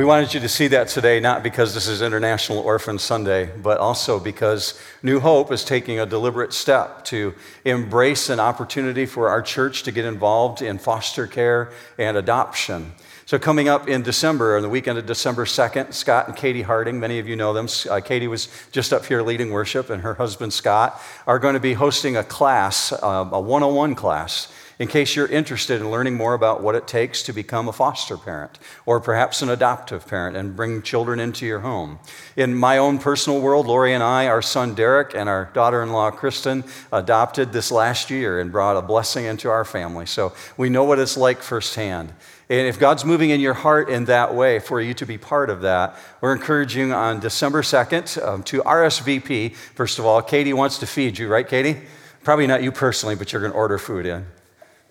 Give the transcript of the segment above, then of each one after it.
We wanted you to see that today, not because this is International Orphan Sunday, but also because New Hope is taking a deliberate step to embrace an opportunity for our church to get involved in foster care and adoption. So, coming up in December, on the weekend of December 2nd, Scott and Katie Harding, many of you know them. Uh, Katie was just up here leading worship, and her husband Scott are going to be hosting a class, uh, a 101 class in case you're interested in learning more about what it takes to become a foster parent or perhaps an adoptive parent and bring children into your home. In my own personal world, Lori and I, our son Derek, and our daughter in law Kristen adopted this last year and brought a blessing into our family. So we know what it's like firsthand. And if God's moving in your heart in that way for you to be part of that, we're encouraging on December 2nd um, to RSVP. First of all, Katie wants to feed you, right, Katie? Probably not you personally, but you're going to order food in.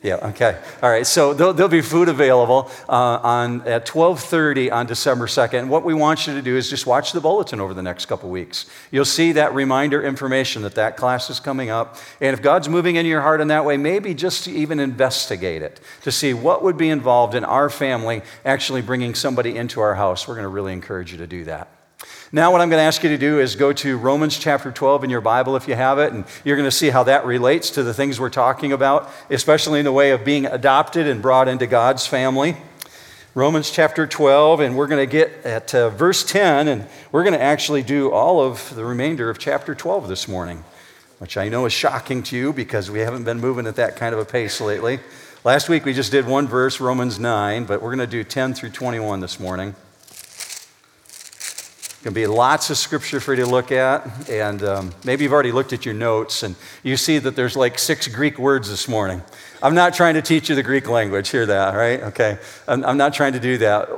Yeah, okay. All right, so there'll, there'll be food available uh, on, at 12.30 on December 2nd. What we want you to do is just watch the bulletin over the next couple weeks. You'll see that reminder information that that class is coming up. And if God's moving in your heart in that way, maybe just to even investigate it, to see what would be involved in our family actually bringing somebody into our house. We're going to really encourage you to do that. Now, what I'm going to ask you to do is go to Romans chapter 12 in your Bible if you have it, and you're going to see how that relates to the things we're talking about, especially in the way of being adopted and brought into God's family. Romans chapter 12, and we're going to get at uh, verse 10, and we're going to actually do all of the remainder of chapter 12 this morning, which I know is shocking to you because we haven't been moving at that kind of a pace lately. Last week we just did one verse, Romans 9, but we're going to do 10 through 21 this morning. Going to be lots of scripture for you to look at. And um, maybe you've already looked at your notes and you see that there's like six Greek words this morning. I'm not trying to teach you the Greek language, hear that, right? Okay. I'm, I'm not trying to do that.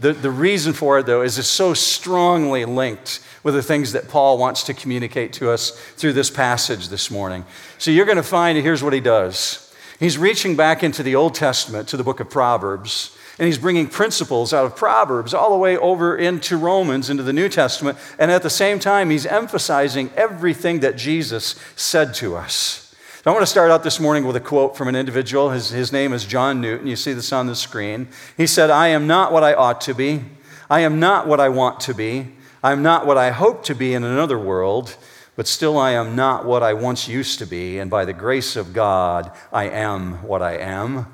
The, the reason for it, though, is it's so strongly linked with the things that Paul wants to communicate to us through this passage this morning. So you're going to find, here's what he does. He's reaching back into the Old Testament to the book of Proverbs and he's bringing principles out of Proverbs all the way over into Romans, into the New Testament. And at the same time, he's emphasizing everything that Jesus said to us. So I want to start out this morning with a quote from an individual. His, his name is John Newton. You see this on the screen. He said, I am not what I ought to be. I am not what I want to be. I am not what I hope to be in another world, but still I am not what I once used to be. And by the grace of God, I am what I am.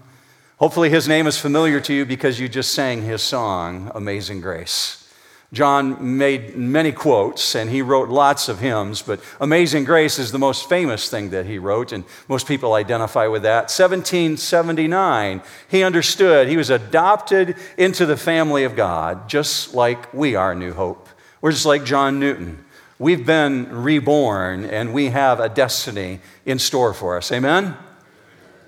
Hopefully, his name is familiar to you because you just sang his song, Amazing Grace. John made many quotes and he wrote lots of hymns, but Amazing Grace is the most famous thing that he wrote, and most people identify with that. 1779, he understood he was adopted into the family of God, just like we are, New Hope. We're just like John Newton. We've been reborn and we have a destiny in store for us. Amen?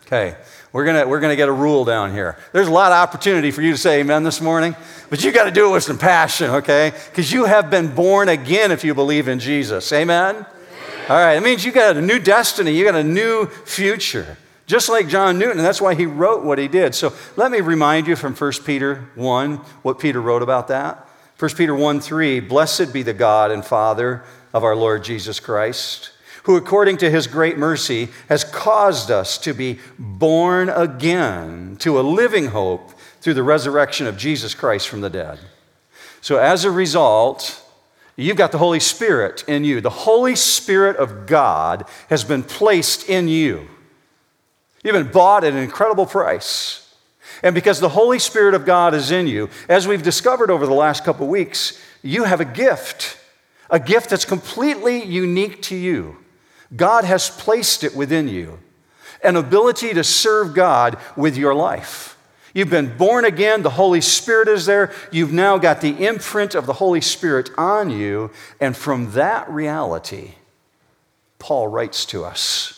Okay. We're going to we're gonna get a rule down here. There's a lot of opportunity for you to say amen this morning, but you got to do it with some passion, okay? Because you have been born again if you believe in Jesus. Amen? amen? All right, it means you got a new destiny, you got a new future. Just like John Newton, and that's why he wrote what he did. So let me remind you from 1 Peter 1 what Peter wrote about that. 1 Peter 1 3, blessed be the God and Father of our Lord Jesus Christ who, according to his great mercy, has caused us to be born again to a living hope through the resurrection of Jesus Christ from the dead. So, as a result, you've got the Holy Spirit in you. The Holy Spirit of God has been placed in you. You've been bought at an incredible price. And because the Holy Spirit of God is in you, as we've discovered over the last couple weeks, you have a gift, a gift that's completely unique to you. God has placed it within you an ability to serve God with your life. You've been born again, the Holy Spirit is there. You've now got the imprint of the Holy Spirit on you. And from that reality, Paul writes to us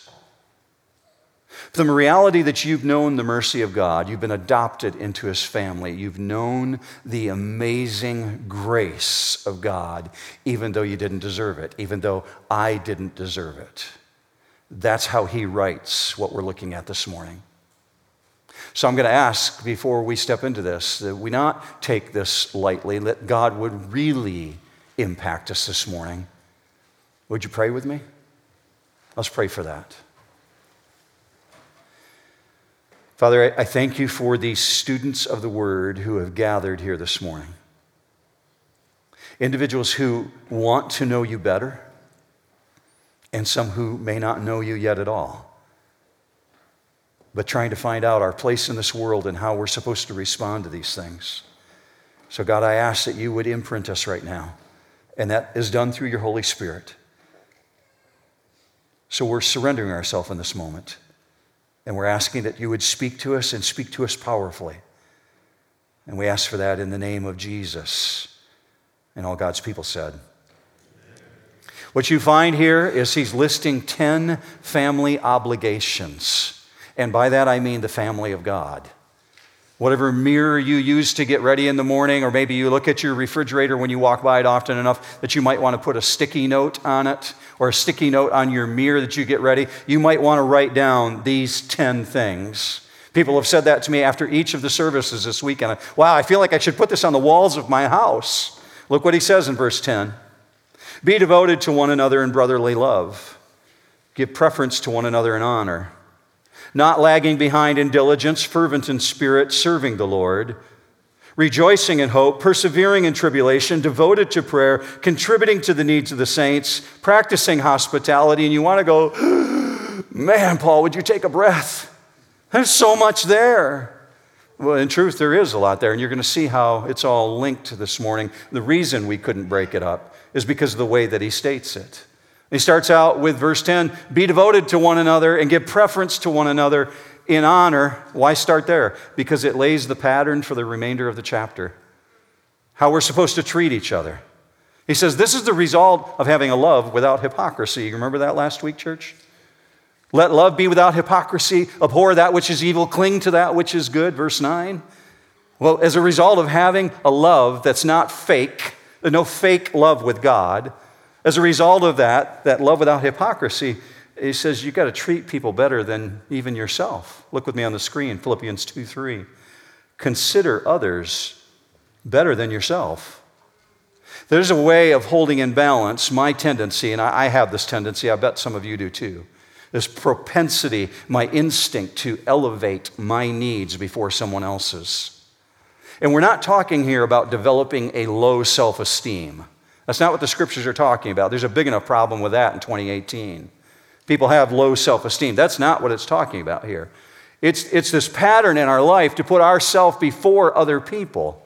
the reality that you've known the mercy of God, you've been adopted into his family, you've known the amazing grace of God, even though you didn't deserve it, even though I didn't deserve it. That's how he writes what we're looking at this morning. So I'm going to ask before we step into this that we not take this lightly, that God would really impact us this morning. Would you pray with me? Let's pray for that. Father, I thank you for these students of the word who have gathered here this morning. individuals who want to know you better, and some who may not know you yet at all. But trying to find out our place in this world and how we're supposed to respond to these things. So, God, I ask that you would imprint us right now, and that is done through your Holy Spirit. So, we're surrendering ourselves in this moment, and we're asking that you would speak to us and speak to us powerfully. And we ask for that in the name of Jesus. And all God's people said. What you find here is he's listing 10 family obligations. And by that I mean the family of God. Whatever mirror you use to get ready in the morning, or maybe you look at your refrigerator when you walk by it often enough that you might want to put a sticky note on it, or a sticky note on your mirror that you get ready, you might want to write down these 10 things. People have said that to me after each of the services this weekend. Wow, I feel like I should put this on the walls of my house. Look what he says in verse 10 Be devoted to one another in brotherly love, give preference to one another in honor, not lagging behind in diligence, fervent in spirit, serving the Lord. Rejoicing in hope, persevering in tribulation, devoted to prayer, contributing to the needs of the saints, practicing hospitality, and you want to go, man, Paul, would you take a breath? There's so much there. Well, in truth, there is a lot there, and you're going to see how it's all linked this morning. The reason we couldn't break it up is because of the way that he states it. He starts out with verse 10 Be devoted to one another and give preference to one another in honor. Why start there? Because it lays the pattern for the remainder of the chapter. How we're supposed to treat each other. He says, This is the result of having a love without hypocrisy. You remember that last week, church? Let love be without hypocrisy. Abhor that which is evil. Cling to that which is good. Verse 9. Well, as a result of having a love that's not fake, no fake love with God, as a result of that, that love without hypocrisy, he says you've got to treat people better than even yourself. Look with me on the screen, Philippians 2 3. Consider others better than yourself. There's a way of holding in balance my tendency, and I have this tendency, I bet some of you do too this propensity, my instinct to elevate my needs before someone else's. And we're not talking here about developing a low self esteem. That's not what the scriptures are talking about. There's a big enough problem with that in 2018. People have low self esteem. That's not what it's talking about here. It's, it's this pattern in our life to put ourselves before other people.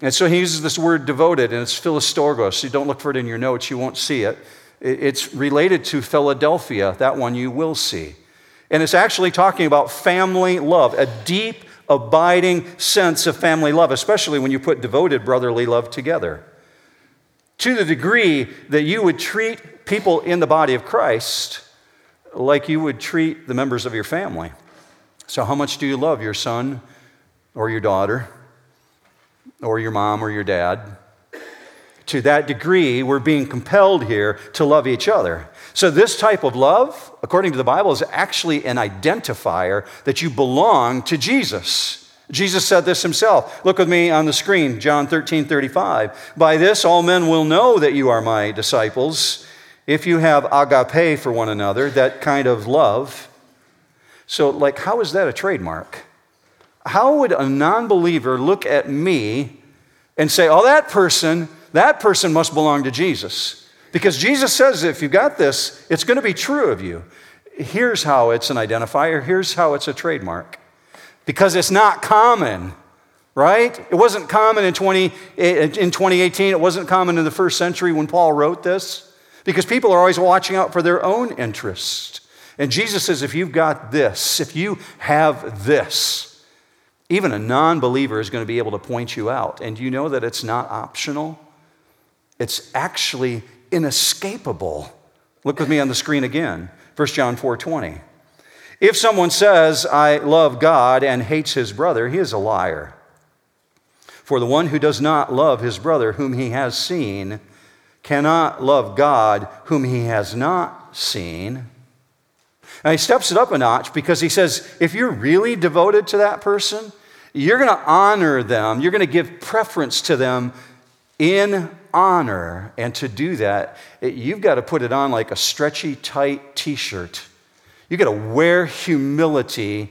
And so he uses this word devoted, and it's Philostorgos. You don't look for it in your notes, you won't see it. It's related to Philadelphia, that one you will see. And it's actually talking about family love, a deep, abiding sense of family love, especially when you put devoted brotherly love together. To the degree that you would treat people in the body of Christ like you would treat the members of your family. So, how much do you love your son or your daughter or your mom or your dad? to that degree, we're being compelled here to love each other. So, this type of love, according to the Bible, is actually an identifier that you belong to Jesus. Jesus said this himself. Look with me on the screen, John 13 35. By this, all men will know that you are my disciples if you have agape for one another, that kind of love. So, like, how is that a trademark? How would a non believer look at me and say, oh, that person that person must belong to Jesus. Because Jesus says if you got this, it's going to be true of you. Here's how it's an identifier, here's how it's a trademark. Because it's not common, right? It wasn't common in, 20, in 2018, it wasn't common in the first century when Paul wrote this. Because people are always watching out for their own interest. And Jesus says, if you've got this, if you have this, even a non believer is going to be able to point you out. And you know that it's not optional? It's actually inescapable. Look with me on the screen again. 1 John 4:20. If someone says, "I love God" and hates his brother, he is a liar. For the one who does not love his brother whom he has seen cannot love God whom he has not seen. Now he steps it up a notch because he says, if you're really devoted to that person, you're going to honor them, you're going to give preference to them in honor. And to do that, you've got to put it on like a stretchy, tight t shirt. You've got to wear humility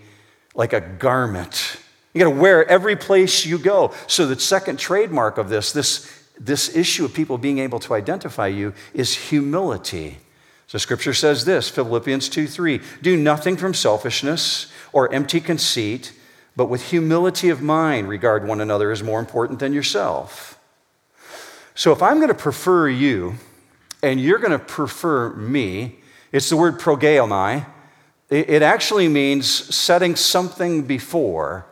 like a garment. You got to wear it every place you go. So, the second trademark of this, this this issue of people being able to identify you is humility. So scripture says this, Philippians 2 3, do nothing from selfishness or empty conceit, but with humility of mind regard one another as more important than yourself. So if I'm going to prefer you and you're going to prefer me, it's the word progeomai. It actually means setting something before.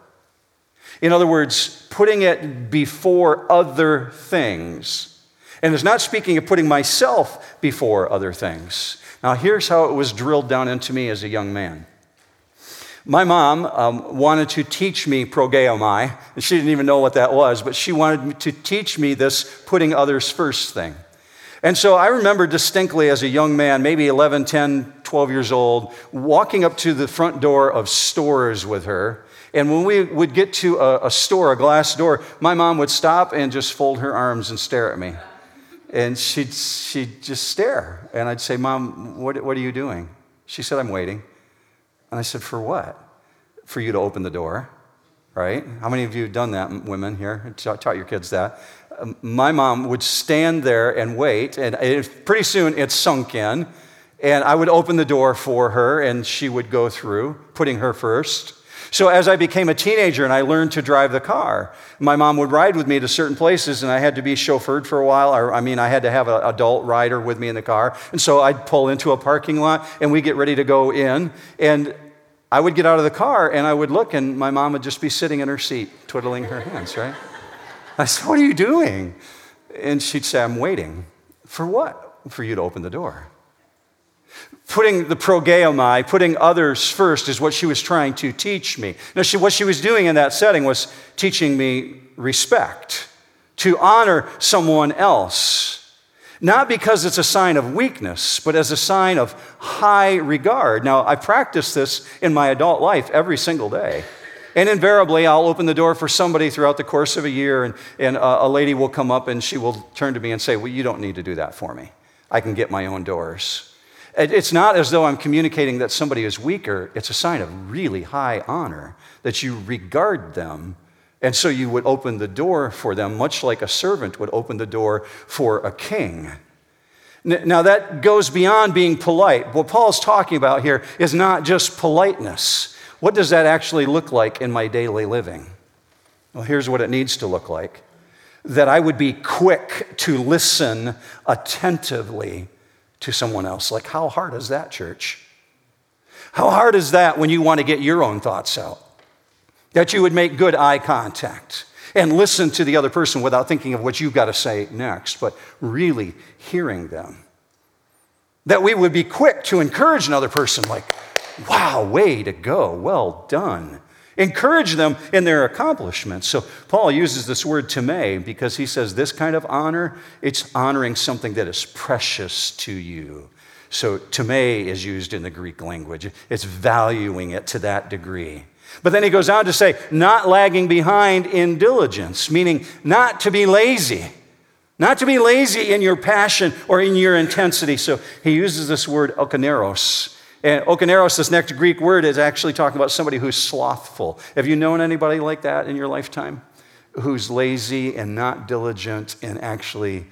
In other words, putting it before other things. And it's not speaking of putting myself before other things. Now, here's how it was drilled down into me as a young man. My mom um, wanted to teach me progeomai. And she didn't even know what that was, but she wanted to teach me this putting others first thing. And so I remember distinctly as a young man, maybe 11, 10, 12 years old, walking up to the front door of stores with her. And when we would get to a, a store, a glass door, my mom would stop and just fold her arms and stare at me. And she'd, she'd just stare. And I'd say, Mom, what, what are you doing? She said, I'm waiting. And I said, For what? For you to open the door, right? How many of you have done that, women here? Taught your kids that. Um, my mom would stand there and wait, and it, pretty soon it sunk in. And I would open the door for her, and she would go through, putting her first. So as I became a teenager and I learned to drive the car, my mom would ride with me to certain places and I had to be chauffeured for a while. I mean, I had to have an adult rider with me in the car. And so I'd pull into a parking lot and we get ready to go in. And I would get out of the car and I would look and my mom would just be sitting in her seat, twiddling her hands, right? I said, What are you doing? And she'd say, I'm waiting. For what? For you to open the door putting the progeomai, putting others first, is what she was trying to teach me. Now, she, what she was doing in that setting was teaching me respect, to honor someone else. Not because it's a sign of weakness, but as a sign of high regard. Now, I practice this in my adult life every single day. And invariably, I'll open the door for somebody throughout the course of a year, and, and a, a lady will come up and she will turn to me and say, Well, you don't need to do that for me. I can get my own doors. It's not as though I'm communicating that somebody is weaker. It's a sign of really high honor that you regard them. And so you would open the door for them, much like a servant would open the door for a king. Now, that goes beyond being polite. What Paul's talking about here is not just politeness. What does that actually look like in my daily living? Well, here's what it needs to look like that I would be quick to listen attentively to someone else. Like, how hard is that, church? How hard is that when you want to get your own thoughts out? That you would make good eye contact and listen to the other person without thinking of what you've got to say next, but really hearing them. That we would be quick to encourage another person, like, wow, way to go, well done. Encourage them in their accomplishments. So Paul uses this word tome because he says this kind of honor, it's honoring something that is precious to you. So tome is used in the Greek language. It's valuing it to that degree. But then he goes on to say, not lagging behind in diligence, meaning not to be lazy. Not to be lazy in your passion or in your intensity. So he uses this word okaneros, and okaneros, this next Greek word, is actually talking about somebody who's slothful. Have you known anybody like that in your lifetime? Who's lazy and not diligent and actually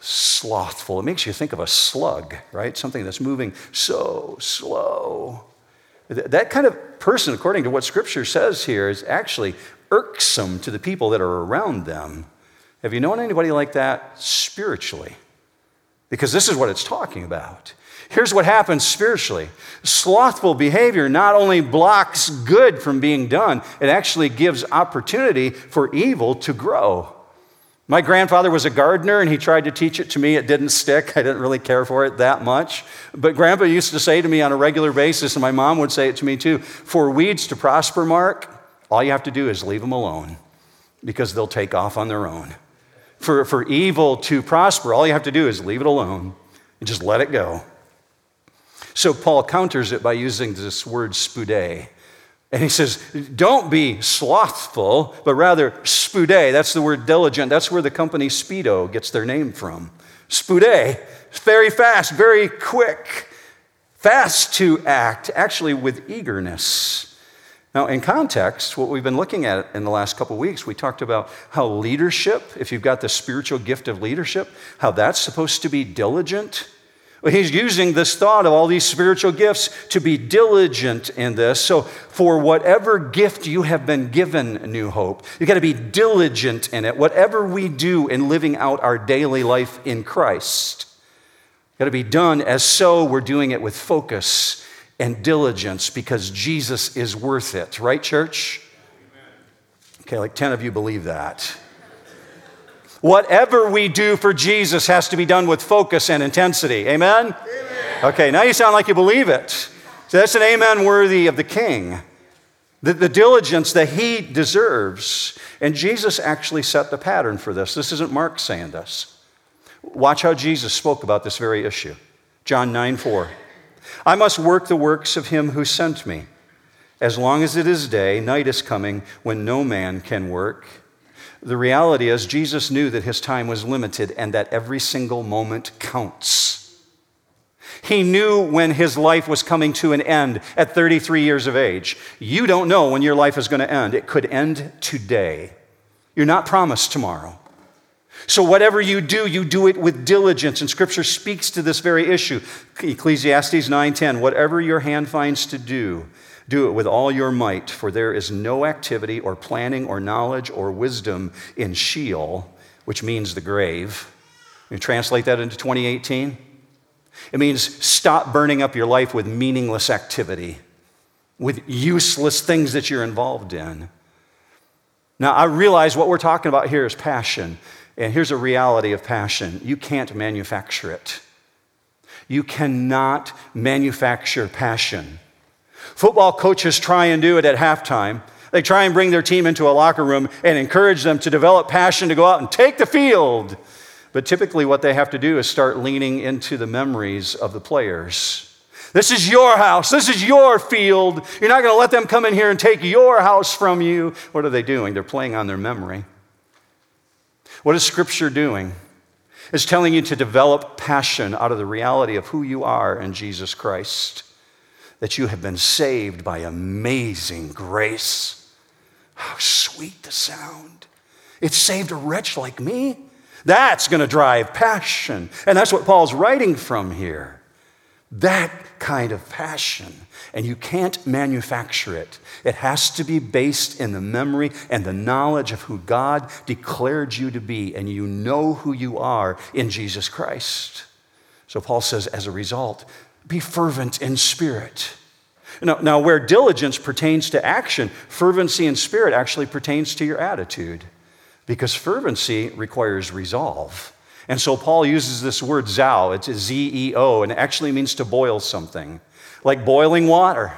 slothful. It makes you think of a slug, right? Something that's moving so slow. That kind of person, according to what Scripture says here, is actually irksome to the people that are around them. Have you known anybody like that spiritually? Because this is what it's talking about. Here's what happens spiritually slothful behavior not only blocks good from being done, it actually gives opportunity for evil to grow. My grandfather was a gardener and he tried to teach it to me. It didn't stick. I didn't really care for it that much. But grandpa used to say to me on a regular basis, and my mom would say it to me too for weeds to prosper, Mark, all you have to do is leave them alone because they'll take off on their own. For, for evil to prosper, all you have to do is leave it alone and just let it go. So Paul counters it by using this word spude. And he says, don't be slothful, but rather spude. That's the word diligent. That's where the company Speedo gets their name from. Spude, very fast, very quick, fast to act, actually with eagerness. Now, in context, what we've been looking at in the last couple of weeks, we talked about how leadership, if you've got the spiritual gift of leadership, how that's supposed to be diligent. He's using this thought of all these spiritual gifts to be diligent in this. So, for whatever gift you have been given, New Hope, you've got to be diligent in it. Whatever we do in living out our daily life in Christ, got to be done as so we're doing it with focus and diligence because Jesus is worth it. Right, church? Okay, like 10 of you believe that. Whatever we do for Jesus has to be done with focus and intensity. Amen? amen? Okay, now you sound like you believe it. So that's an amen worthy of the king. The, the diligence that he deserves. And Jesus actually set the pattern for this. This isn't Mark saying this. Watch how Jesus spoke about this very issue. John 9 4. I must work the works of him who sent me. As long as it is day, night is coming when no man can work. The reality is, Jesus knew that his time was limited and that every single moment counts. He knew when his life was coming to an end at 33 years of age. You don't know when your life is going to end. It could end today. You're not promised tomorrow. So, whatever you do, you do it with diligence. And Scripture speaks to this very issue. Ecclesiastes 9:10, whatever your hand finds to do, do it with all your might, for there is no activity or planning or knowledge or wisdom in Sheol, which means the grave. You translate that into 2018? It means stop burning up your life with meaningless activity, with useless things that you're involved in. Now, I realize what we're talking about here is passion. And here's a reality of passion you can't manufacture it. You cannot manufacture passion. Football coaches try and do it at halftime. They try and bring their team into a locker room and encourage them to develop passion to go out and take the field. But typically, what they have to do is start leaning into the memories of the players. This is your house. This is your field. You're not going to let them come in here and take your house from you. What are they doing? They're playing on their memory. What is Scripture doing? It's telling you to develop passion out of the reality of who you are in Jesus Christ, that you have been saved by amazing grace. How sweet the sound. It saved a wretch like me. That's going to drive passion. And that's what Paul's writing from here. That kind of passion and you can't manufacture it. It has to be based in the memory and the knowledge of who God declared you to be, and you know who you are in Jesus Christ. So Paul says, as a result, be fervent in spirit. Now, now, where diligence pertains to action, fervency in spirit actually pertains to your attitude because fervency requires resolve. And so Paul uses this word zao, it's Z E O, and it actually means to boil something like boiling water.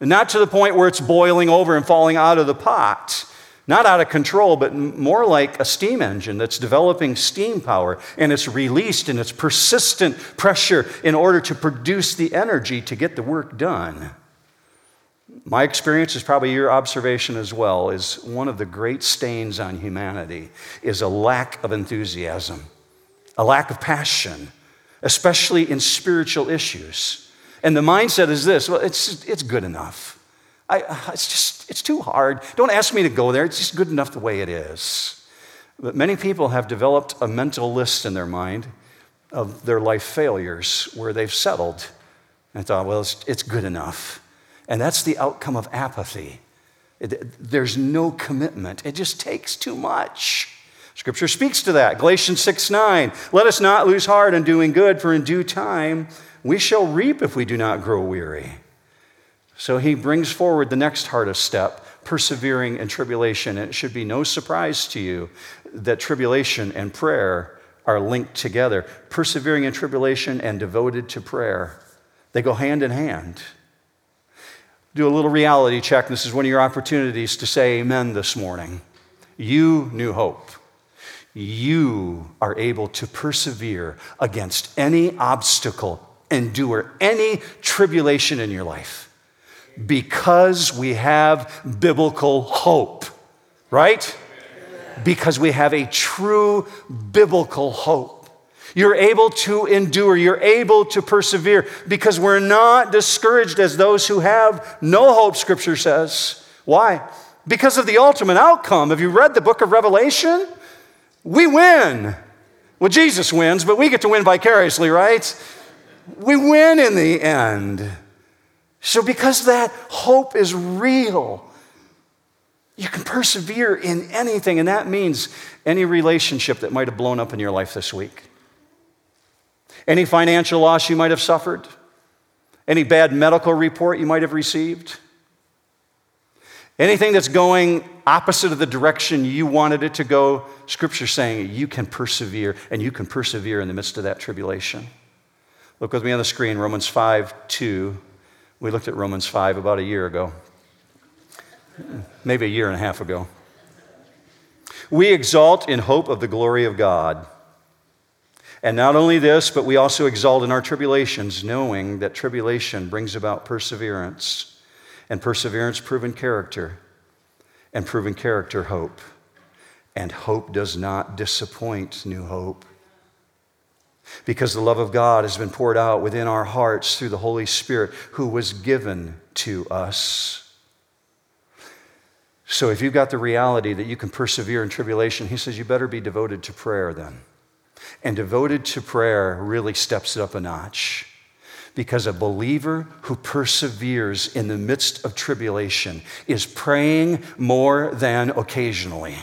Not to the point where it's boiling over and falling out of the pot, not out of control, but more like a steam engine that's developing steam power and it's released and it's persistent pressure in order to produce the energy to get the work done. My experience is probably your observation as well is one of the great stains on humanity is a lack of enthusiasm, a lack of passion, especially in spiritual issues. And the mindset is this well, it's, it's good enough. I, uh, it's just, it's too hard. Don't ask me to go there. It's just good enough the way it is. But many people have developed a mental list in their mind of their life failures where they've settled and thought, well, it's, it's good enough. And that's the outcome of apathy. It, there's no commitment, it just takes too much. Scripture speaks to that. Galatians 6 9. Let us not lose heart in doing good, for in due time we shall reap if we do not grow weary. So he brings forward the next hardest step persevering in tribulation. And it should be no surprise to you that tribulation and prayer are linked together. Persevering in tribulation and devoted to prayer, they go hand in hand. Do a little reality check. This is one of your opportunities to say amen this morning. You, New Hope, you are able to persevere against any obstacle endure any tribulation in your life because we have biblical hope, right? Because we have a true biblical hope. You're able to endure, you're able to persevere because we're not discouraged as those who have no hope, Scripture says. Why? Because of the ultimate outcome. Have you read the book of Revelation? We win. Well, Jesus wins, but we get to win vicariously, right? We win in the end. So, because that hope is real, you can persevere in anything, and that means any relationship that might have blown up in your life this week, any financial loss you might have suffered, any bad medical report you might have received, anything that's going opposite of the direction you wanted it to go, Scripture saying you can persevere, and you can persevere in the midst of that tribulation. Look with me on the screen, Romans 5 2. We looked at Romans 5 about a year ago maybe a year and a half ago. We exalt in hope of the glory of God. And not only this, but we also exalt in our tribulations, knowing that tribulation brings about perseverance, and perseverance, proven character, and proven character, hope. And hope does not disappoint, new hope. Because the love of God has been poured out within our hearts through the Holy Spirit who was given to us. So if you've got the reality that you can persevere in tribulation, he says you better be devoted to prayer then. And devoted to prayer really steps it up a notch. Because a believer who perseveres in the midst of tribulation is praying more than occasionally.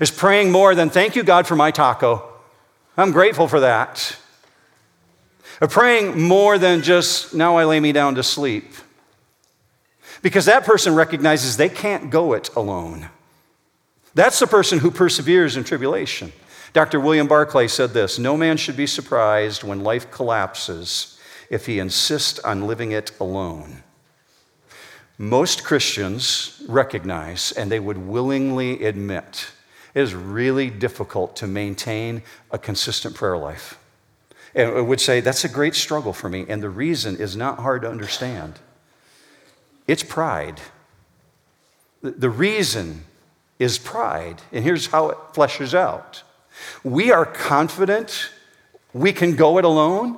Is praying more than, thank you, God, for my taco. I'm grateful for that. Or praying more than just, now I lay me down to sleep. Because that person recognizes they can't go it alone. That's the person who perseveres in tribulation. Dr. William Barclay said this No man should be surprised when life collapses if he insists on living it alone. Most Christians recognize and they would willingly admit it is really difficult to maintain a consistent prayer life. And I would say that's a great struggle for me, and the reason is not hard to understand. It's pride. The reason is pride. And here's how it fleshes out we are confident we can go it alone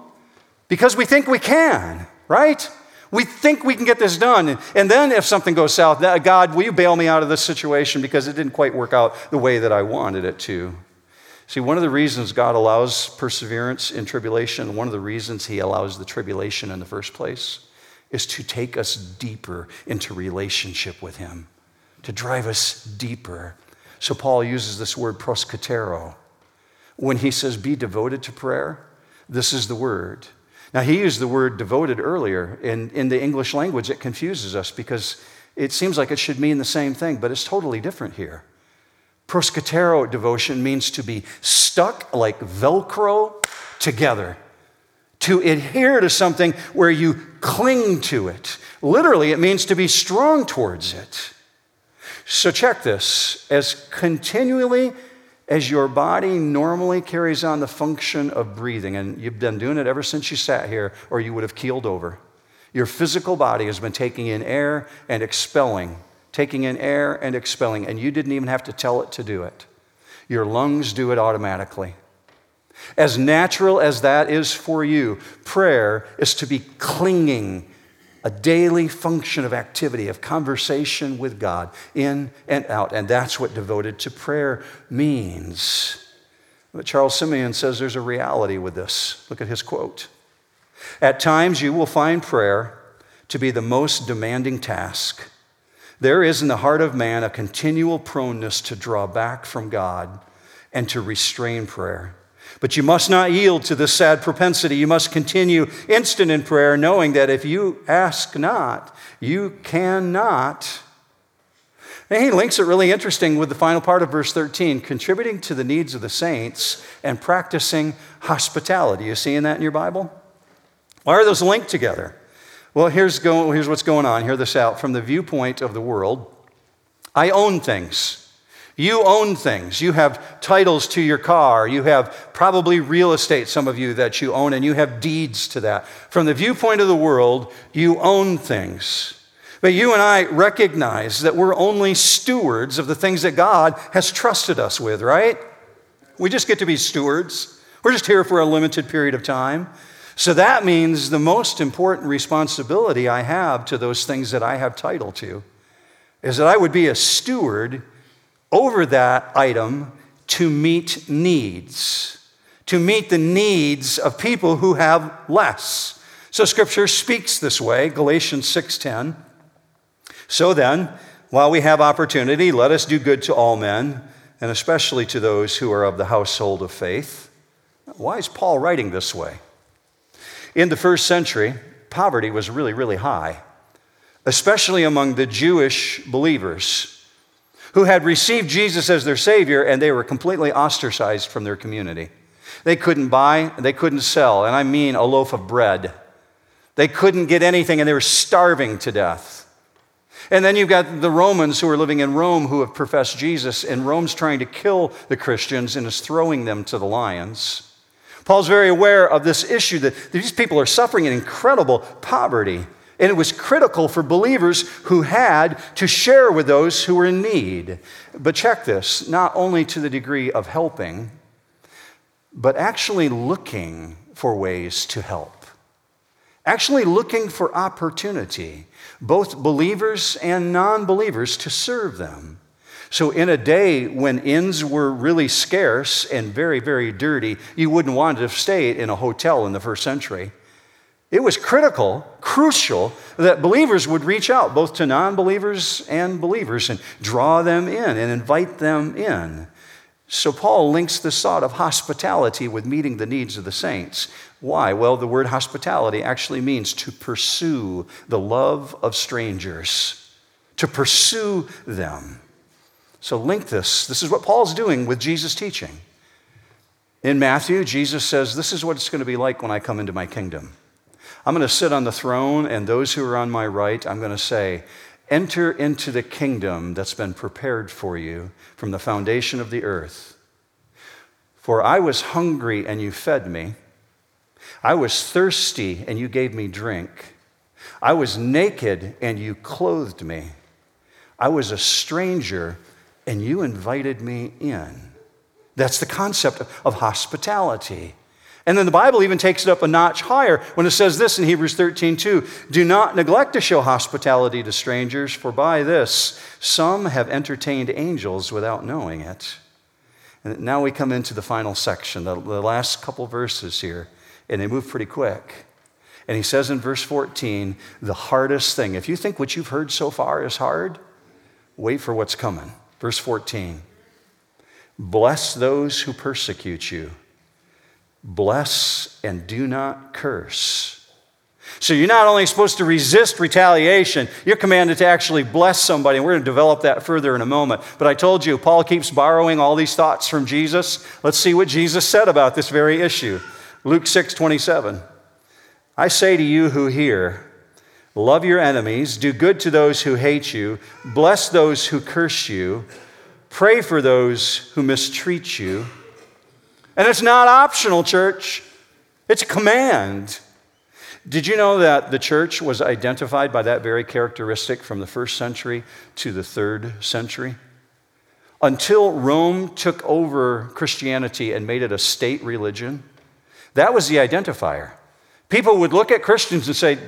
because we think we can, right? We think we can get this done. And then if something goes south, God, will you bail me out of this situation because it didn't quite work out the way that I wanted it to? See, one of the reasons God allows perseverance in tribulation, one of the reasons He allows the tribulation in the first place, is to take us deeper into relationship with Him, to drive us deeper. So Paul uses this word proskatero. When he says, be devoted to prayer, this is the word. Now, he used the word devoted earlier. In, in the English language, it confuses us because it seems like it should mean the same thing, but it's totally different here. Proskatero devotion means to be stuck like Velcro together to adhere to something where you cling to it. Literally, it means to be strong towards it. So, check this as continually as your body normally carries on the function of breathing, and you've been doing it ever since you sat here, or you would have keeled over. Your physical body has been taking in air and expelling, taking in air and expelling, and you didn't even have to tell it to do it. Your lungs do it automatically. As natural as that is for you, prayer is to be clinging, a daily function of activity, of conversation with God, in and out. And that's what devoted to prayer means. But Charles Simeon says there's a reality with this. Look at his quote. At times, you will find prayer to be the most demanding task. There is in the heart of man a continual proneness to draw back from God and to restrain prayer. But you must not yield to this sad propensity. You must continue instant in prayer, knowing that if you ask not, you cannot. And he links it really interesting with the final part of verse 13 contributing to the needs of the saints and practicing hospitality. You seeing that in your Bible? Why are those linked together? Well, here's, go, here's what's going on. Hear this out. From the viewpoint of the world, I own things. You own things. You have titles to your car. You have probably real estate, some of you, that you own, and you have deeds to that. From the viewpoint of the world, you own things. But you and I recognize that we're only stewards of the things that God has trusted us with, right? We just get to be stewards. We're just here for a limited period of time. So that means the most important responsibility I have to those things that I have title to is that I would be a steward over that item to meet needs, to meet the needs of people who have less. So scripture speaks this way, Galatians 6:10. So then, while we have opportunity, let us do good to all men, and especially to those who are of the household of faith. Why is Paul writing this way? In the first century, poverty was really, really high, especially among the Jewish believers who had received Jesus as their Savior and they were completely ostracized from their community. They couldn't buy, they couldn't sell, and I mean a loaf of bread. They couldn't get anything and they were starving to death. And then you've got the Romans who are living in Rome who have professed Jesus, and Rome's trying to kill the Christians and is throwing them to the lions. Paul's very aware of this issue that these people are suffering an incredible poverty. And it was critical for believers who had to share with those who were in need. But check this not only to the degree of helping, but actually looking for ways to help, actually looking for opportunity, both believers and non believers, to serve them. So, in a day when inns were really scarce and very, very dirty, you wouldn't want to stay in a hotel in the first century. It was critical, crucial, that believers would reach out both to non believers and believers and draw them in and invite them in. So, Paul links this thought of hospitality with meeting the needs of the saints. Why? Well, the word hospitality actually means to pursue the love of strangers, to pursue them. So link this. This is what Paul's doing with Jesus' teaching. In Matthew, Jesus says, This is what it's going to be like when I come into my kingdom. I'm going to sit on the throne, and those who are on my right, I'm going to say, Enter into the kingdom that's been prepared for you from the foundation of the earth. For I was hungry, and you fed me. I was thirsty, and you gave me drink. I was naked, and you clothed me. I was a stranger and you invited me in. That's the concept of hospitality. And then the Bible even takes it up a notch higher when it says this in Hebrews 13, 2 Do not neglect to show hospitality to strangers, for by this some have entertained angels without knowing it. And now we come into the final section, the, the last couple verses here, and they move pretty quick. And he says in verse 14, the hardest thing, if you think what you've heard so far is hard, wait for what's coming. Verse 14 Bless those who persecute you, bless and do not curse. So you're not only supposed to resist retaliation, you're commanded to actually bless somebody. And we're going to develop that further in a moment. But I told you, Paul keeps borrowing all these thoughts from Jesus. Let's see what Jesus said about this very issue. Luke 6 27. I say to you who hear, Love your enemies, do good to those who hate you, bless those who curse you, pray for those who mistreat you. And it's not optional, church, it's a command. Did you know that the church was identified by that very characteristic from the first century to the third century? Until Rome took over Christianity and made it a state religion, that was the identifier. People would look at Christians and say,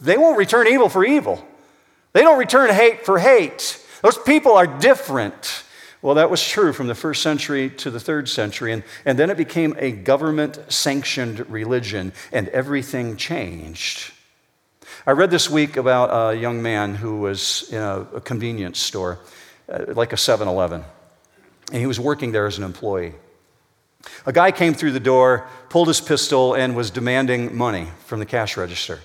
they won't return evil for evil. They don't return hate for hate. Those people are different. Well, that was true from the first century to the third century, and, and then it became a government sanctioned religion, and everything changed. I read this week about a young man who was in a, a convenience store, uh, like a 7 Eleven, and he was working there as an employee. A guy came through the door, pulled his pistol, and was demanding money from the cash register.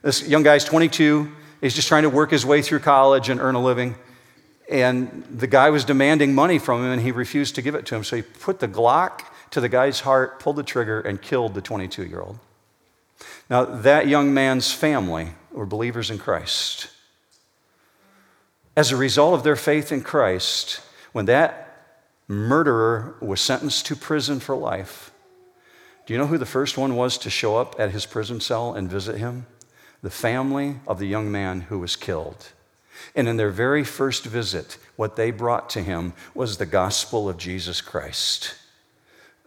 This young guy's 22. He's just trying to work his way through college and earn a living. And the guy was demanding money from him, and he refused to give it to him. So he put the Glock to the guy's heart, pulled the trigger, and killed the 22 year old. Now, that young man's family were believers in Christ. As a result of their faith in Christ, when that murderer was sentenced to prison for life, do you know who the first one was to show up at his prison cell and visit him? the family of the young man who was killed. And in their very first visit, what they brought to him was the gospel of Jesus Christ.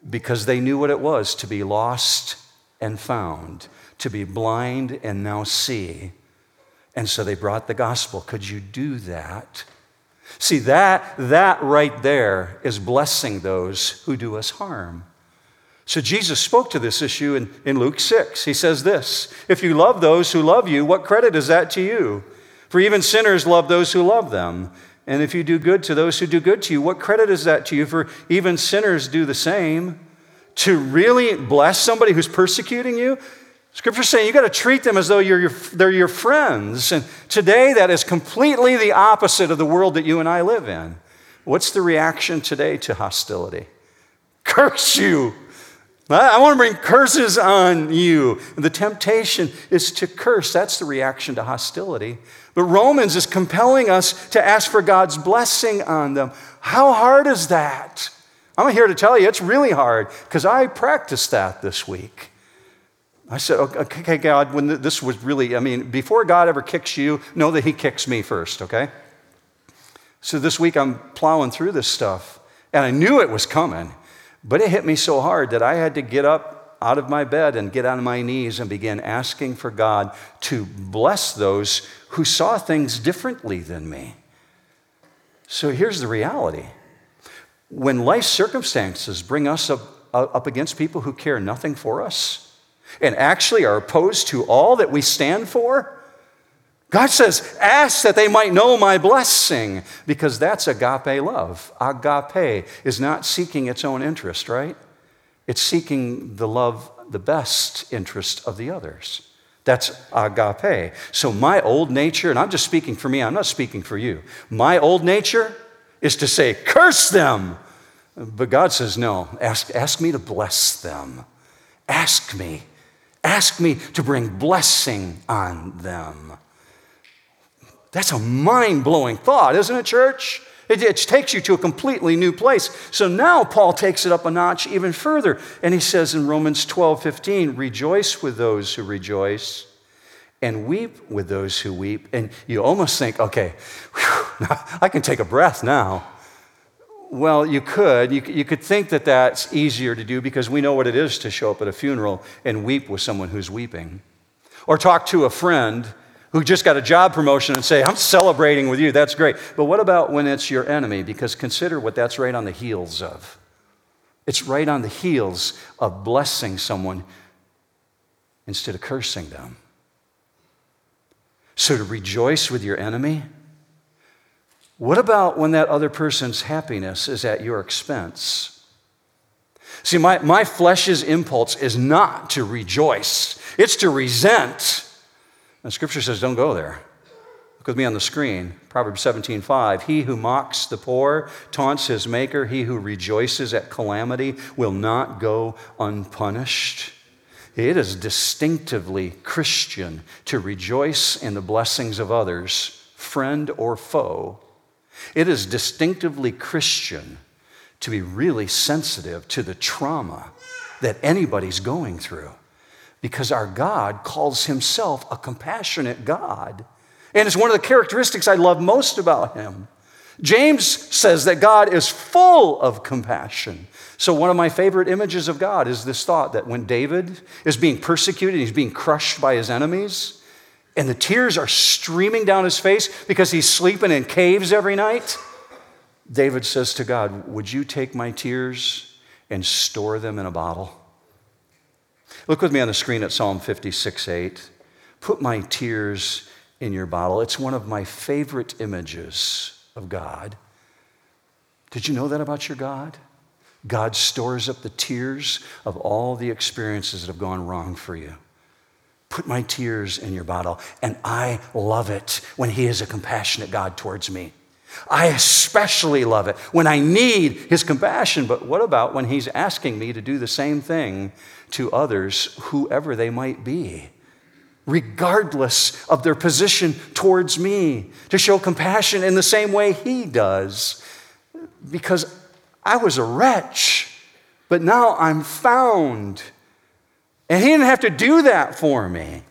Because they knew what it was to be lost and found, to be blind and now see. And so they brought the gospel. Could you do that? See, that, that right there is blessing those who do us harm. So Jesus spoke to this issue in, in Luke 6. He says this If you love those who love you, what credit is that to you? For even sinners love those who love them. And if you do good to those who do good to you, what credit is that to you? For even sinners do the same. To really bless somebody who's persecuting you, Scripture's saying you got to treat them as though your, they're your friends. And today, that is completely the opposite of the world that you and I live in. What's the reaction today to hostility? Curse you. I want to bring curses on you. The temptation is to curse. That's the reaction to hostility. But Romans is compelling us to ask for God's blessing on them. How hard is that? I'm here to tell you it's really hard because I practiced that this week. I said, okay, God, when this was really, I mean, before God ever kicks you, know that He kicks me first, okay? So this week I'm plowing through this stuff, and I knew it was coming, but it hit me so hard that I had to get up out of my bed and get on my knees and begin asking for God to bless those who saw things differently than me. So here's the reality when life circumstances bring us up, up against people who care nothing for us, and actually are opposed to all that we stand for? God says, ask that they might know my blessing, because that's agape love. Agape is not seeking its own interest, right? It's seeking the love, the best interest of the others. That's agape. So, my old nature, and I'm just speaking for me, I'm not speaking for you. My old nature is to say, curse them. But God says, no, ask, ask me to bless them. Ask me Ask me to bring blessing on them. That's a mind blowing thought, isn't it, church? It, it, takes you to a completely new place. So now Paul takes it up a notch even further. And he says in Romans 12 15, rejoice with those who rejoice and weep with those who weep. And you almost think, okay, whew, I can take a breath now. Well, you could. You, you could think that that's easier to do because we know what it is to show up at a funeral and weep with someone who's weeping. Or talk to a friend who just got a job promotion and say, I'm celebrating with you. That's great. But what about when it's your enemy? Because consider what that's right on the heels of. It's right on the heels of blessing someone instead of cursing them. So to rejoice with your enemy what about when that other person's happiness is at your expense? See, my, my flesh's impulse is not to rejoice, it's to resent. And scripture says, don't go there. Look with me on the screen. Proverbs 17, 5. He who mocks the poor taunts his maker. He who rejoices at calamity will not go unpunished. It is distinctively Christian to rejoice in the blessings of others, friend or foe, it is distinctively Christian to be really sensitive to the trauma that anybody's going through because our God calls himself a compassionate God. And it's one of the characteristics I love most about him. James says that God is full of compassion. So, one of my favorite images of God is this thought that when David is being persecuted, he's being crushed by his enemies, and the tears are streaming down his face because he's sleeping in caves every night. David says to God, Would you take my tears and store them in a bottle? Look with me on the screen at Psalm 56 8. Put my tears in your bottle. It's one of my favorite images of God. Did you know that about your God? God stores up the tears of all the experiences that have gone wrong for you. Put my tears in your bottle. And I love it when He is a compassionate God towards me. I especially love it when I need His compassion. But what about when He's asking me to do the same thing to others, whoever they might be? Regardless of their position towards me, to show compassion in the same way He does. Because I was a wretch, but now I'm found. And he didn't have to do that for me.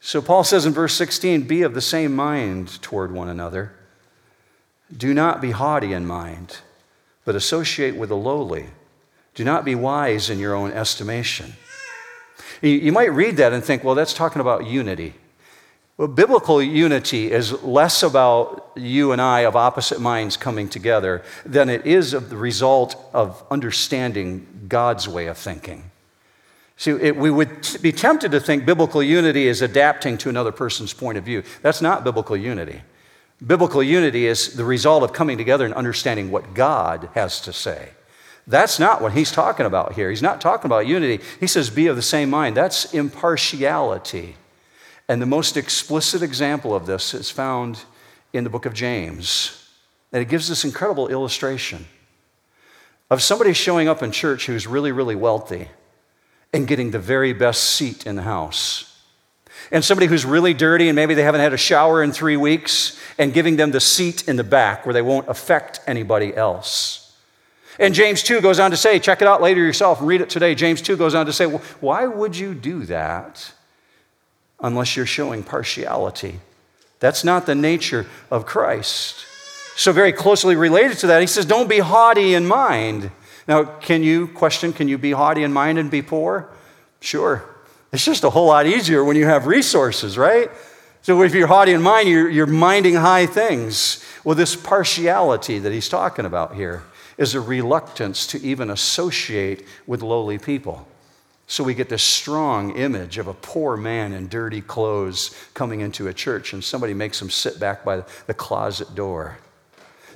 So Paul says in verse 16 be of the same mind toward one another. Do not be haughty in mind, but associate with the lowly. Do not be wise in your own estimation. You might read that and think, well, that's talking about unity. Well, biblical unity is less about you and I of opposite minds coming together than it is of the result of understanding God's way of thinking. See, it, we would be tempted to think biblical unity is adapting to another person's point of view. That's not biblical unity. Biblical unity is the result of coming together and understanding what God has to say. That's not what he's talking about here. He's not talking about unity. He says, be of the same mind. That's impartiality. And the most explicit example of this is found in the book of James. And it gives this incredible illustration of somebody showing up in church who's really, really wealthy and getting the very best seat in the house. And somebody who's really dirty and maybe they haven't had a shower in three weeks and giving them the seat in the back where they won't affect anybody else. And James 2 goes on to say, check it out later yourself and read it today. James 2 goes on to say, why would you do that? unless you're showing partiality. That's not the nature of Christ. So, very closely related to that, he says, Don't be haughty in mind. Now, can you, question, can you be haughty in mind and be poor? Sure. It's just a whole lot easier when you have resources, right? So, if you're haughty in mind, you're, you're minding high things. Well, this partiality that he's talking about here is a reluctance to even associate with lowly people. So we get this strong image of a poor man in dirty clothes coming into a church, and somebody makes him sit back by the closet door.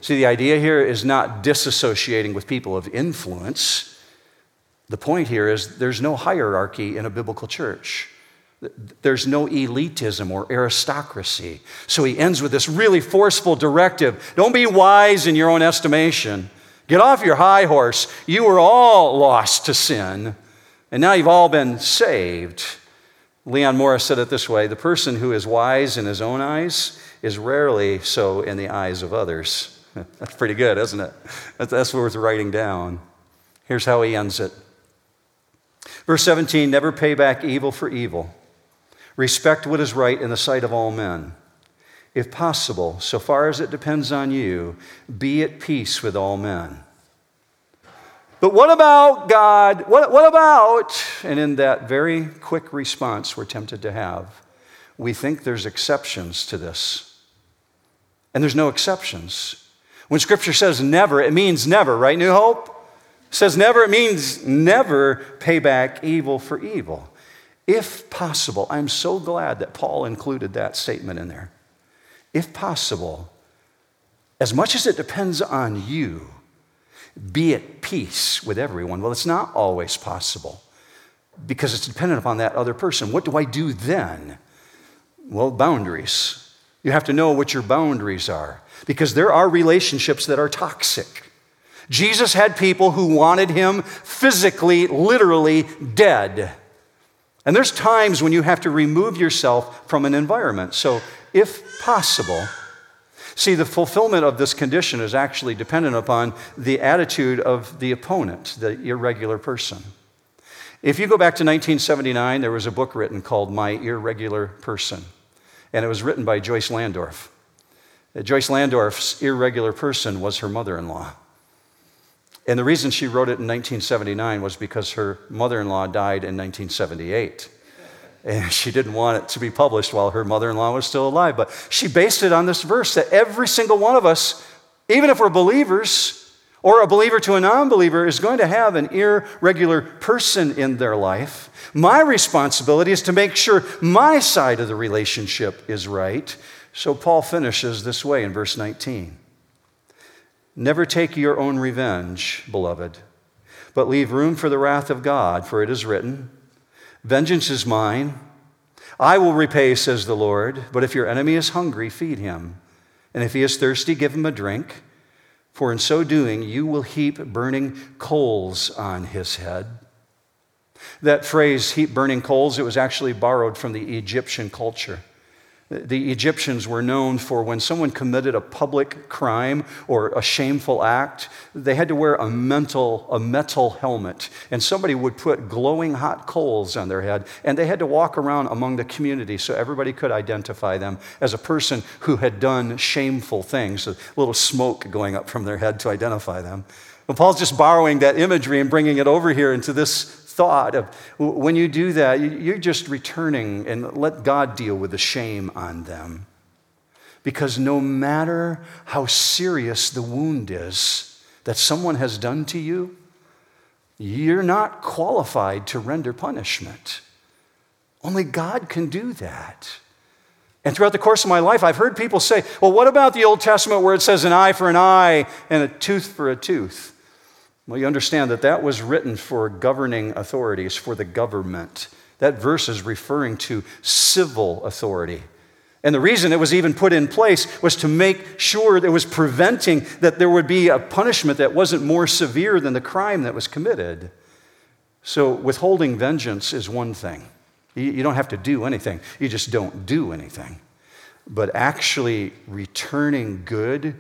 See, the idea here is not disassociating with people of influence. The point here is there's no hierarchy in a biblical church. There's no elitism or aristocracy. So he ends with this really forceful directive don't be wise in your own estimation. Get off your high horse. You were all lost to sin. And now you've all been saved. Leon Morris said it this way the person who is wise in his own eyes is rarely so in the eyes of others. That's pretty good, isn't it? That's worth writing down. Here's how he ends it. Verse 17 Never pay back evil for evil. Respect what is right in the sight of all men. If possible, so far as it depends on you, be at peace with all men. But what about God? What, what about? And in that very quick response we're tempted to have, we think there's exceptions to this. And there's no exceptions. When Scripture says never, it means never, right, New Hope? It says never, it means never pay back evil for evil. If possible, I'm so glad that Paul included that statement in there. If possible, as much as it depends on you, be at peace with everyone. Well, it's not always possible because it's dependent upon that other person. What do I do then? Well, boundaries. You have to know what your boundaries are because there are relationships that are toxic. Jesus had people who wanted him physically, literally dead. And there's times when you have to remove yourself from an environment. So, if possible, See, the fulfillment of this condition is actually dependent upon the attitude of the opponent, the irregular person. If you go back to 1979, there was a book written called My Irregular Person, and it was written by Joyce Landorf. Uh, Joyce Landorf's irregular person was her mother in law. And the reason she wrote it in 1979 was because her mother in law died in 1978. And she didn't want it to be published while her mother in law was still alive. But she based it on this verse that every single one of us, even if we're believers or a believer to a non believer, is going to have an irregular person in their life. My responsibility is to make sure my side of the relationship is right. So Paul finishes this way in verse 19 Never take your own revenge, beloved, but leave room for the wrath of God, for it is written, Vengeance is mine. I will repay, says the Lord. But if your enemy is hungry, feed him. And if he is thirsty, give him a drink. For in so doing, you will heap burning coals on his head. That phrase, heap burning coals, it was actually borrowed from the Egyptian culture. The Egyptians were known for when someone committed a public crime or a shameful act, they had to wear a mental, a metal helmet. And somebody would put glowing hot coals on their head, and they had to walk around among the community so everybody could identify them as a person who had done shameful things, a little smoke going up from their head to identify them. But Paul's just borrowing that imagery and bringing it over here into this thought of when you do that, you're just returning and let God deal with the shame on them. Because no matter how serious the wound is that someone has done to you, you're not qualified to render punishment. Only God can do that. And throughout the course of my life, I've heard people say, well, what about the Old Testament where it says an eye for an eye and a tooth for a tooth? Well, you understand that that was written for governing authorities, for the government. That verse is referring to civil authority. And the reason it was even put in place was to make sure that it was preventing that there would be a punishment that wasn't more severe than the crime that was committed. So, withholding vengeance is one thing. You don't have to do anything, you just don't do anything. But actually returning good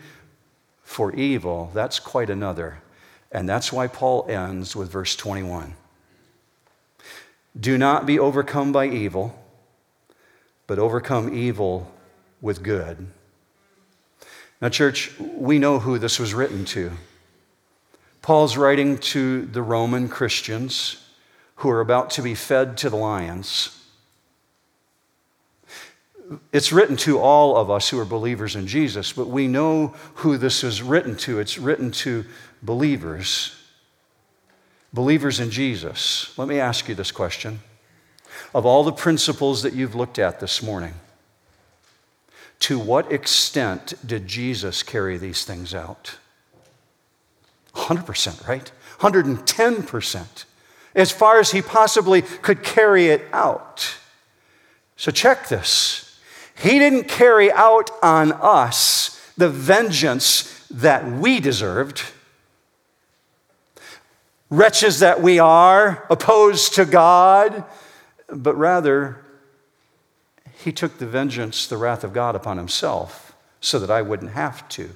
for evil, that's quite another. And that's why Paul ends with verse 21. Do not be overcome by evil but overcome evil with good. Now, church, we know who this was written to. Paul's writing to the Roman Christians who are about to be fed to the lions. It's written to all of us who are believers in Jesus, but we know who this is written to. It's written to believers, believers in Jesus. Let me ask you this question of all the principles that you've looked at this morning, to what extent did Jesus carry these things out? 100%, right? 110%. As far as he possibly could carry it out. So check this. He didn't carry out on us the vengeance that we deserved. Wretches that we are, opposed to God, but rather, he took the vengeance, the wrath of God upon himself so that I wouldn't have to,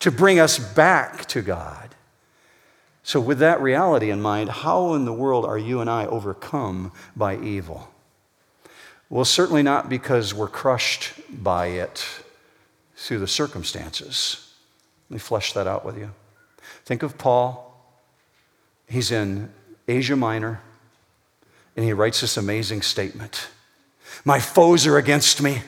to bring us back to God. So, with that reality in mind, how in the world are you and I overcome by evil? Well, certainly not because we're crushed by it through the circumstances. Let me flesh that out with you. Think of Paul. He's in Asia Minor. And he writes this amazing statement My foes are against me.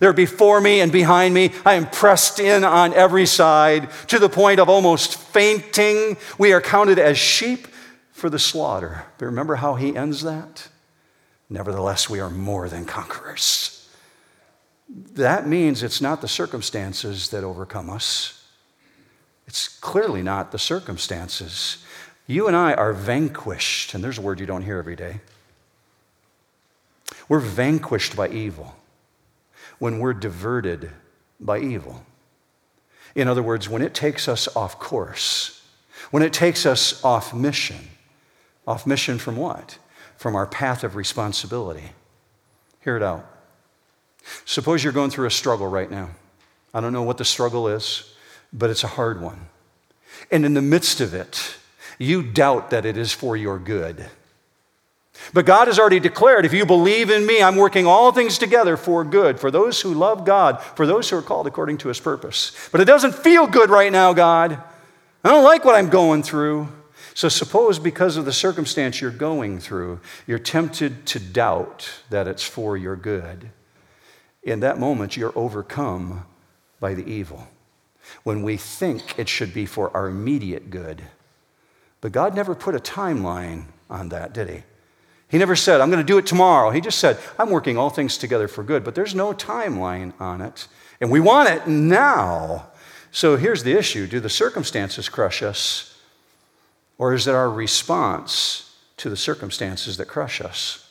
They're before me and behind me. I am pressed in on every side to the point of almost fainting. We are counted as sheep for the slaughter. But remember how he ends that? Nevertheless, we are more than conquerors. That means it's not the circumstances that overcome us. It's clearly not the circumstances. You and I are vanquished, and there's a word you don't hear every day. We're vanquished by evil when we're diverted by evil. In other words, when it takes us off course, when it takes us off mission. Off mission from what? From our path of responsibility. Hear it out. Suppose you're going through a struggle right now. I don't know what the struggle is, but it's a hard one. And in the midst of it, you doubt that it is for your good. But God has already declared, if you believe in me, I'm working all things together for good, for those who love God, for those who are called according to his purpose. But it doesn't feel good right now, God. I don't like what I'm going through. So suppose because of the circumstance you're going through, you're tempted to doubt that it's for your good. In that moment, you're overcome by the evil. When we think it should be for our immediate good. But God never put a timeline on that, did he? He never said, I'm going to do it tomorrow. He just said, I'm working all things together for good, but there's no timeline on it. And we want it now. So here's the issue Do the circumstances crush us, or is it our response to the circumstances that crush us?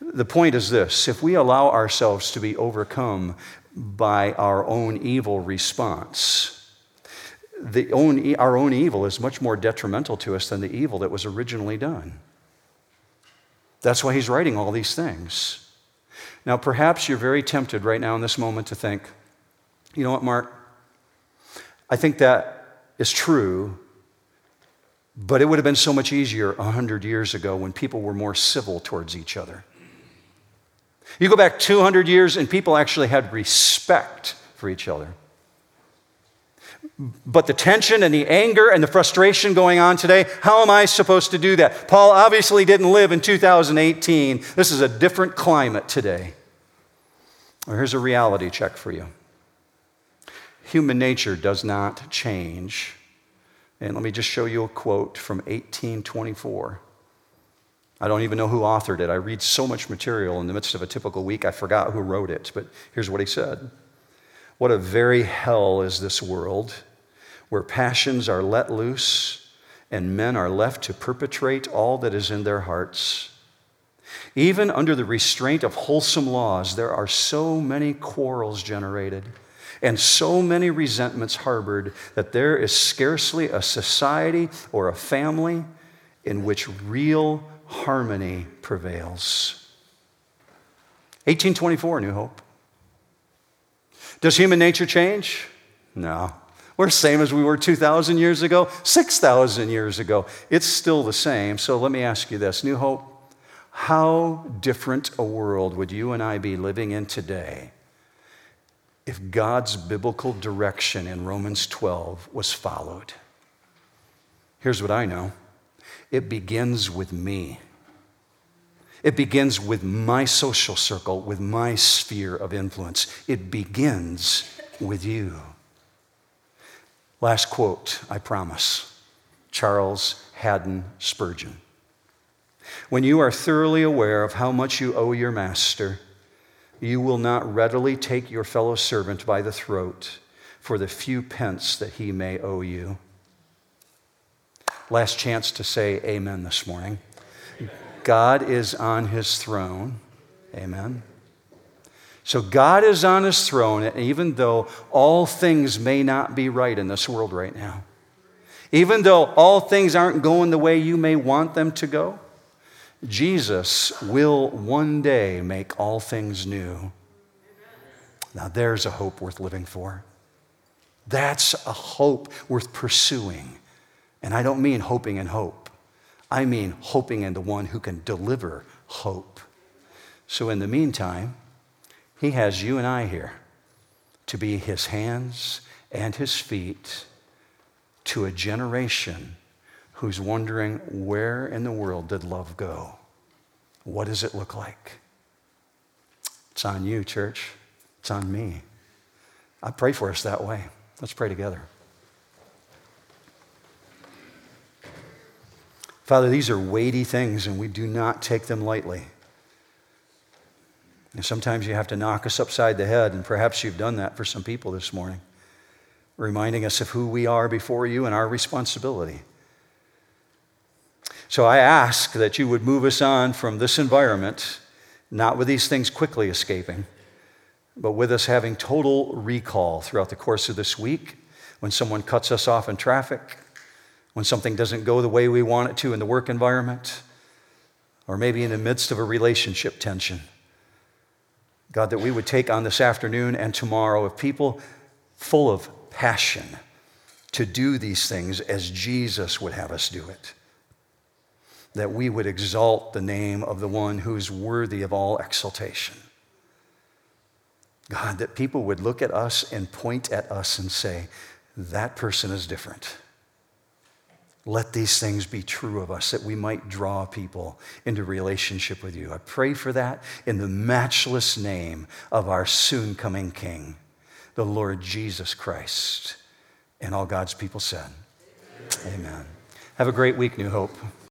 The point is this if we allow ourselves to be overcome by our own evil response, own, our own evil is much more detrimental to us than the evil that was originally done. That's why he's writing all these things. Now, perhaps you're very tempted right now in this moment to think, you know what, Mark? I think that is true, but it would have been so much easier 100 years ago when people were more civil towards each other. You go back 200 years and people actually had respect for each other. But the tension and the anger and the frustration going on today, how am I supposed to do that? Paul obviously didn't live in 2018. This is a different climate today. Well, here's a reality check for you human nature does not change. And let me just show you a quote from 1824. I don't even know who authored it. I read so much material in the midst of a typical week, I forgot who wrote it. But here's what he said What a very hell is this world where passions are let loose and men are left to perpetrate all that is in their hearts. Even under the restraint of wholesome laws, there are so many quarrels generated and so many resentments harbored that there is scarcely a society or a family in which real harmony prevails. 1824, New Hope. Does human nature change? No. We're the same as we were 2,000 years ago, 6,000 years ago. It's still the same. So let me ask you this New Hope, how different a world would you and I be living in today if God's biblical direction in Romans 12 was followed? Here's what I know it begins with me. It begins with my social circle, with my sphere of influence. It begins with you. Last quote, I promise Charles Haddon Spurgeon. When you are thoroughly aware of how much you owe your master, you will not readily take your fellow servant by the throat for the few pence that he may owe you. Last chance to say amen this morning. God is on his throne. Amen. So God is on his throne, and even though all things may not be right in this world right now. Even though all things aren't going the way you may want them to go, Jesus will one day make all things new. Now, there's a hope worth living for. That's a hope worth pursuing. And I don't mean hoping in hope, I mean hoping in the one who can deliver hope. So, in the meantime, he has you and I here to be his hands and his feet to a generation who's wondering where in the world did love go? What does it look like? It's on you, church. It's on me. I pray for us that way. Let's pray together. Father, these are weighty things and we do not take them lightly. And sometimes you have to knock us upside the head, and perhaps you've done that for some people this morning, reminding us of who we are before you and our responsibility. So I ask that you would move us on from this environment, not with these things quickly escaping, but with us having total recall throughout the course of this week when someone cuts us off in traffic, when something doesn't go the way we want it to in the work environment, or maybe in the midst of a relationship tension. God, that we would take on this afternoon and tomorrow of people full of passion to do these things as Jesus would have us do it. That we would exalt the name of the one who's worthy of all exaltation. God, that people would look at us and point at us and say, that person is different. Let these things be true of us that we might draw people into relationship with you. I pray for that in the matchless name of our soon coming King, the Lord Jesus Christ. And all God's people said, Amen. Amen. Have a great week, New Hope.